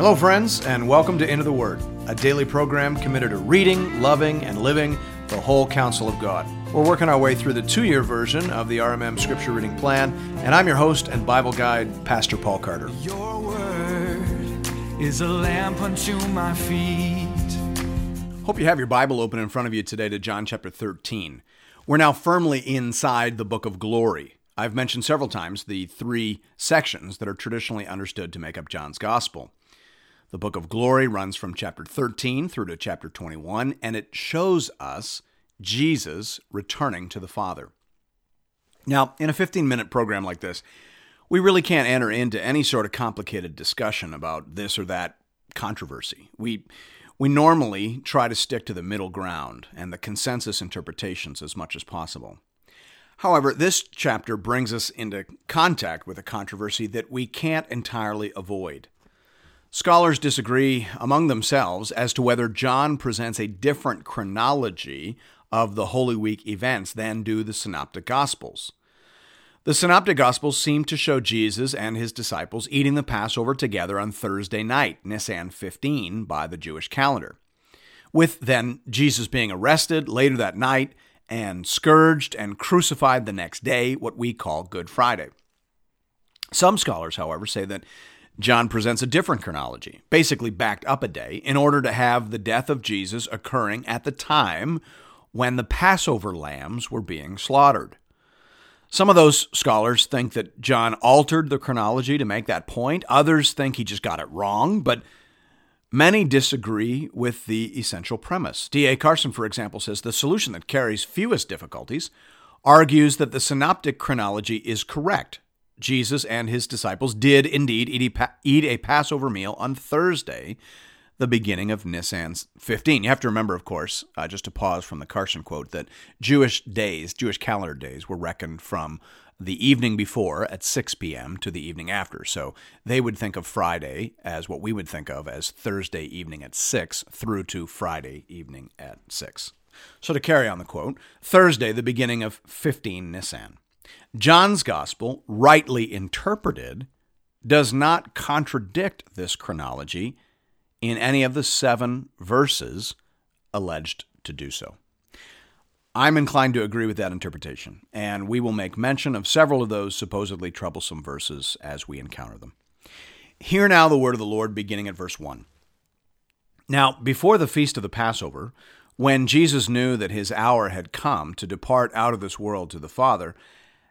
Hello, friends, and welcome to Into the Word, a daily program committed to reading, loving, and living the whole counsel of God. We're working our way through the two year version of the RMM Scripture Reading Plan, and I'm your host and Bible guide, Pastor Paul Carter. Your word is a lamp unto my feet. Hope you have your Bible open in front of you today to John chapter 13. We're now firmly inside the book of glory. I've mentioned several times the three sections that are traditionally understood to make up John's gospel. The book of glory runs from chapter 13 through to chapter 21, and it shows us Jesus returning to the Father. Now, in a 15 minute program like this, we really can't enter into any sort of complicated discussion about this or that controversy. We, we normally try to stick to the middle ground and the consensus interpretations as much as possible. However, this chapter brings us into contact with a controversy that we can't entirely avoid. Scholars disagree among themselves as to whether John presents a different chronology of the Holy Week events than do the Synoptic Gospels. The Synoptic Gospels seem to show Jesus and his disciples eating the Passover together on Thursday night, Nisan 15, by the Jewish calendar, with then Jesus being arrested later that night and scourged and crucified the next day, what we call Good Friday. Some scholars, however, say that John presents a different chronology, basically backed up a day, in order to have the death of Jesus occurring at the time when the Passover lambs were being slaughtered. Some of those scholars think that John altered the chronology to make that point. Others think he just got it wrong, but many disagree with the essential premise. D.A. Carson, for example, says the solution that carries fewest difficulties argues that the synoptic chronology is correct. Jesus and his disciples did indeed eat a, Passover meal on Thursday, the beginning of Nisan 15. You have to remember, of course, uh, just to pause from the Carson quote, that Jewish days, Jewish calendar days, were reckoned from the evening before at 6 p.m. to the evening after. So they would think of Friday as what we would think of as Thursday evening at 6 through to Friday evening at 6. So to carry on the quote, Thursday, the beginning of 15 Nisan. John's gospel, rightly interpreted, does not contradict this chronology in any of the seven verses alleged to do so. I'm inclined to agree with that interpretation, and we will make mention of several of those supposedly troublesome verses as we encounter them. Hear now the word of the Lord beginning at verse 1. Now, before the feast of the Passover, when Jesus knew that his hour had come to depart out of this world to the Father,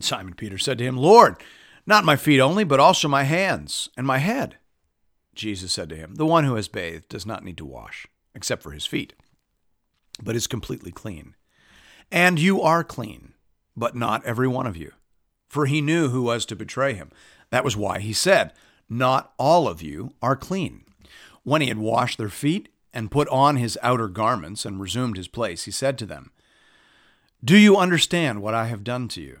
Simon Peter said to him, Lord, not my feet only, but also my hands and my head. Jesus said to him, The one who has bathed does not need to wash, except for his feet but is completely clean. And you are clean, but not every one of you. For he knew who was to betray him. That was why he said, Not all of you are clean. When he had washed their feet and put on his outer garments and resumed his place, he said to them, Do you understand what I have done to you?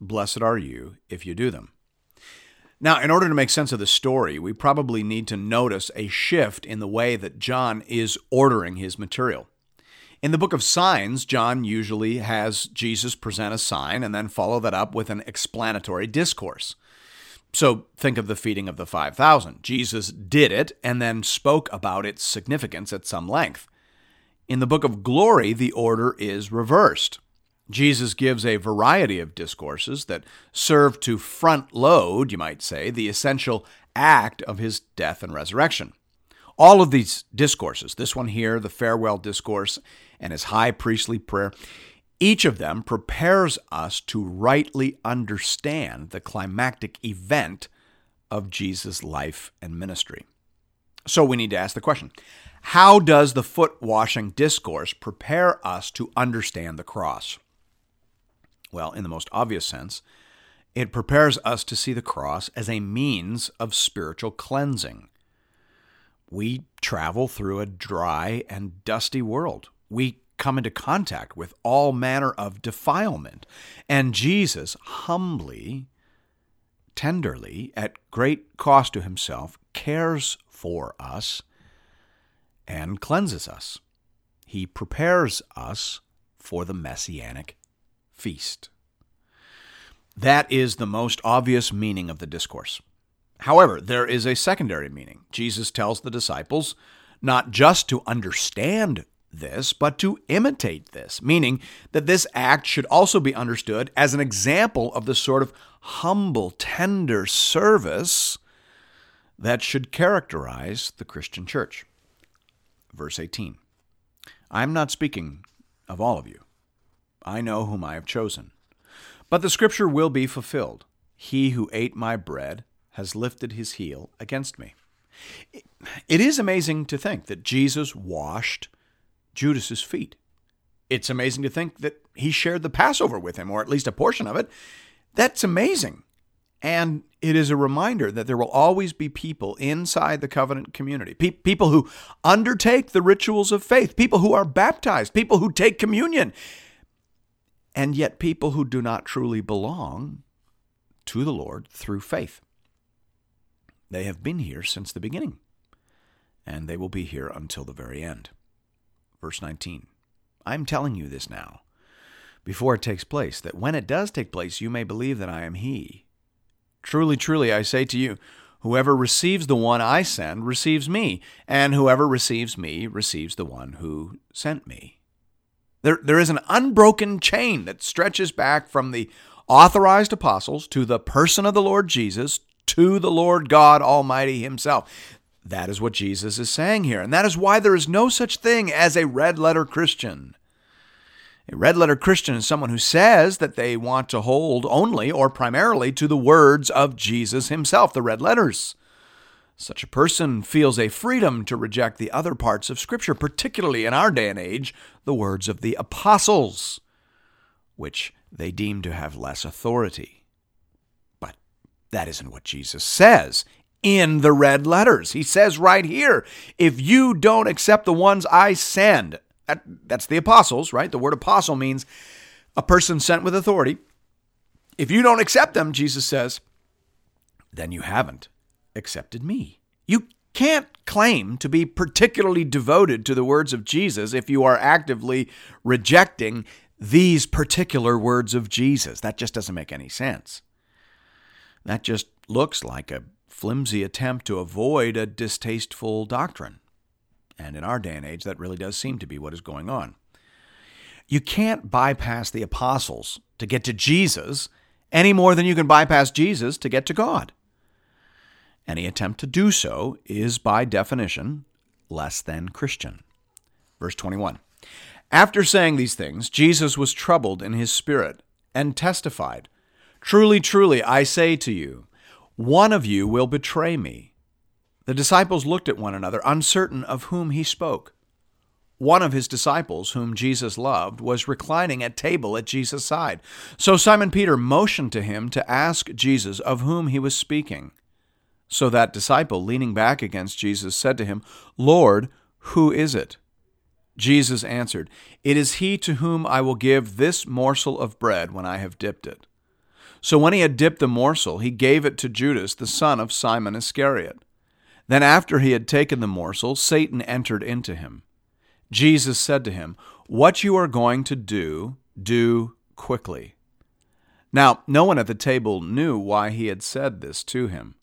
blessed are you if you do them. Now, in order to make sense of the story, we probably need to notice a shift in the way that John is ordering his material. In the book of signs, John usually has Jesus present a sign and then follow that up with an explanatory discourse. So think of the feeding of the 5,000. Jesus did it and then spoke about its significance at some length. In the book of glory, the order is reversed. Jesus gives a variety of discourses that serve to front load, you might say, the essential act of his death and resurrection. All of these discourses, this one here, the farewell discourse, and his high priestly prayer, each of them prepares us to rightly understand the climactic event of Jesus' life and ministry. So we need to ask the question how does the foot washing discourse prepare us to understand the cross? Well, in the most obvious sense, it prepares us to see the cross as a means of spiritual cleansing we travel through a dry and dusty world. We come into contact with all manner of defilement. And Jesus humbly, tenderly, at great cost to himself, cares for us and cleanses us. He prepares us for the messianic feast. That is the most obvious meaning of the discourse. However, there is a secondary meaning. Jesus tells the disciples not just to understand this, but to imitate this, meaning that this act should also be understood as an example of the sort of humble, tender service that should characterize the Christian church. Verse 18 I am not speaking of all of you. I know whom I have chosen. But the scripture will be fulfilled He who ate my bread has lifted his heel against me. It is amazing to think that Jesus washed Judas's feet. It's amazing to think that he shared the Passover with him, or at least a portion of it. That's amazing. And it is a reminder that there will always be people inside the covenant community, pe- people who undertake the rituals of faith, people who are baptized, people who take communion, and yet people who do not truly belong to the Lord through faith. They have been here since the beginning, and they will be here until the very end. Verse 19 I am telling you this now, before it takes place, that when it does take place, you may believe that I am He. Truly, truly, I say to you, whoever receives the one I send receives me, and whoever receives me receives the one who sent me. There, there is an unbroken chain that stretches back from the authorized apostles to the person of the Lord Jesus to the Lord God Almighty Himself. That is what Jesus is saying here. And that is why there is no such thing as a red letter Christian. A red letter Christian is someone who says that they want to hold only or primarily to the words of Jesus himself, the red letters. Such a person feels a freedom to reject the other parts of Scripture, particularly in our day and age, the words of the apostles, which they deem to have less authority. But that isn't what Jesus says in the red letters. He says right here, if you don't accept the ones I send, that, that's the apostles, right? The word apostle means a person sent with authority. If you don't accept them, Jesus says, then you haven't accepted me. You can't claim to be particularly devoted to the words of Jesus if you are actively rejecting these particular words of Jesus. That just doesn't make any sense. That just looks like a flimsy attempt to avoid a distasteful doctrine. And in our day and age, that really does seem to be what is going on. You can't bypass the apostles to get to Jesus any more than you can bypass Jesus to get to God. Any attempt to do so is, by definition, less than Christian. Verse 21 After saying these things, Jesus was troubled in his spirit and testified Truly, truly, I say to you, one of you will betray me. The disciples looked at one another, uncertain of whom he spoke. One of his disciples, whom Jesus loved, was reclining at table at Jesus' side. So Simon Peter motioned to him to ask Jesus of whom he was speaking. So that disciple, leaning back against Jesus, said to him, Lord, who is it? Jesus answered, It is he to whom I will give this morsel of bread when I have dipped it. So when he had dipped the morsel, he gave it to Judas, the son of Simon Iscariot. Then after he had taken the morsel, Satan entered into him. Jesus said to him, What you are going to do, do quickly. Now, no one at the table knew why he had said this to him.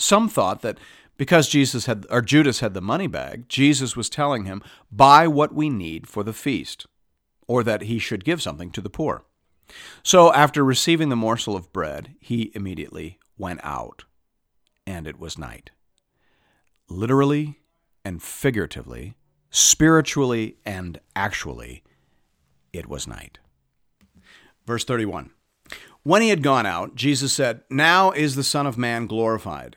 Some thought that because Jesus had or Judas had the money bag, Jesus was telling him, "Buy what we need for the feast," or that he should give something to the poor. So, after receiving the morsel of bread, he immediately went out, and it was night. Literally and figuratively, spiritually and actually, it was night. Verse 31 When he had gone out, Jesus said, Now is the Son of Man glorified,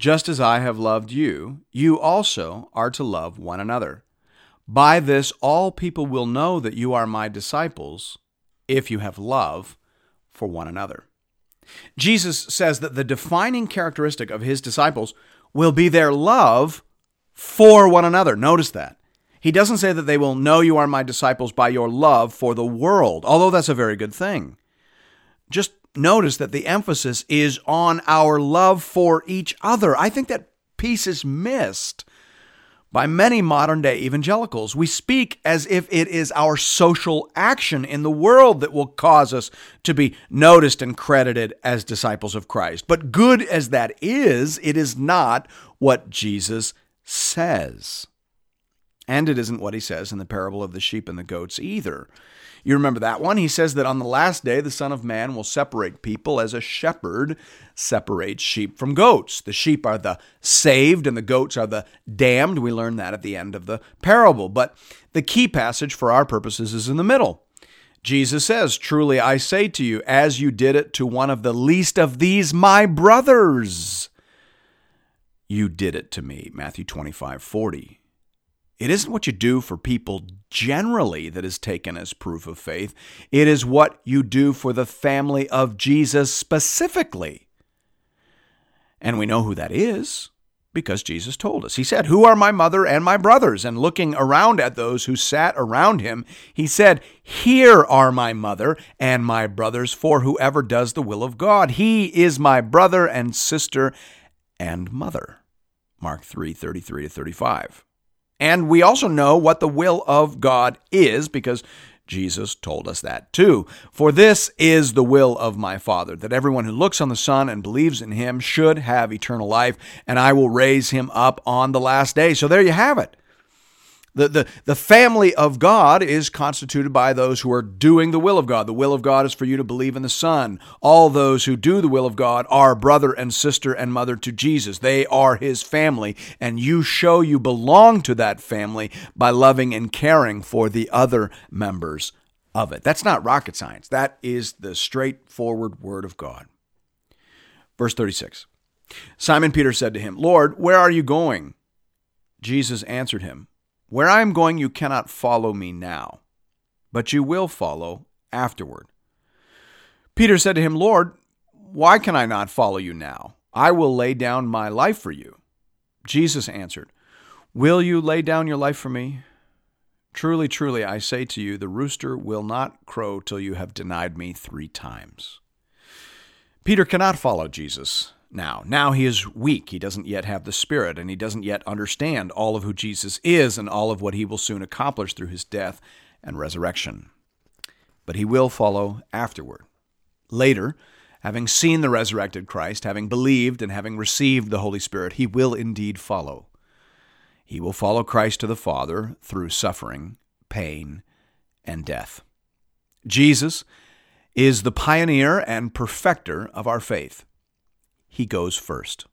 Just as I have loved you, you also are to love one another. By this all people will know that you are my disciples, if you have love for one another. Jesus says that the defining characteristic of his disciples will be their love for one another. Notice that. He doesn't say that they will know you are my disciples by your love for the world, although that's a very good thing. Just notice that the emphasis is on our love for each other. I think that piece is missed by many modern day evangelicals. We speak as if it is our social action in the world that will cause us to be noticed and credited as disciples of Christ. But good as that is, it is not what Jesus says. And it isn't what he says in the parable of the sheep and the goats either. You remember that one? He says that on the last day, the Son of Man will separate people as a shepherd separates sheep from goats. The sheep are the saved and the goats are the damned. We learn that at the end of the parable. But the key passage for our purposes is in the middle. Jesus says, Truly I say to you, as you did it to one of the least of these, my brothers, you did it to me. Matthew 25 40. It isn't what you do for people generally that is taken as proof of faith. It is what you do for the family of Jesus specifically. And we know who that is because Jesus told us. He said, Who are my mother and my brothers? And looking around at those who sat around him, he said, Here are my mother and my brothers, for whoever does the will of God. He is my brother and sister and mother. Mark 3 33 to 35. And we also know what the will of God is because Jesus told us that too. For this is the will of my Father, that everyone who looks on the Son and believes in him should have eternal life, and I will raise him up on the last day. So there you have it. The, the, the family of God is constituted by those who are doing the will of God. The will of God is for you to believe in the Son. All those who do the will of God are brother and sister and mother to Jesus. They are his family, and you show you belong to that family by loving and caring for the other members of it. That's not rocket science. That is the straightforward word of God. Verse 36 Simon Peter said to him, Lord, where are you going? Jesus answered him, where I am going, you cannot follow me now, but you will follow afterward. Peter said to him, Lord, why can I not follow you now? I will lay down my life for you. Jesus answered, Will you lay down your life for me? Truly, truly, I say to you, the rooster will not crow till you have denied me three times. Peter cannot follow Jesus now. Now he is weak. He doesn't yet have the Spirit, and he doesn't yet understand all of who Jesus is and all of what he will soon accomplish through his death and resurrection. But he will follow afterward. Later, having seen the resurrected Christ, having believed, and having received the Holy Spirit, he will indeed follow. He will follow Christ to the Father through suffering, pain, and death. Jesus is the pioneer and perfecter of our faith he goes first.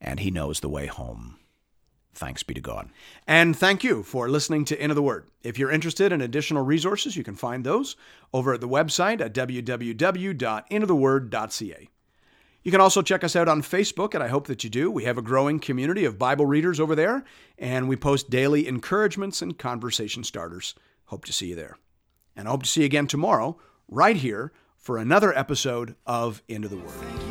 And he knows the way home. Thanks be to God. And thank you for listening to Into the Word. If you're interested in additional resources, you can find those over at the website at www.intotheword.ca. You can also check us out on Facebook, and I hope that you do. We have a growing community of Bible readers over there, and we post daily encouragements and conversation starters. Hope to see you there. And I hope to see you again tomorrow, right here for another episode of Into the Word.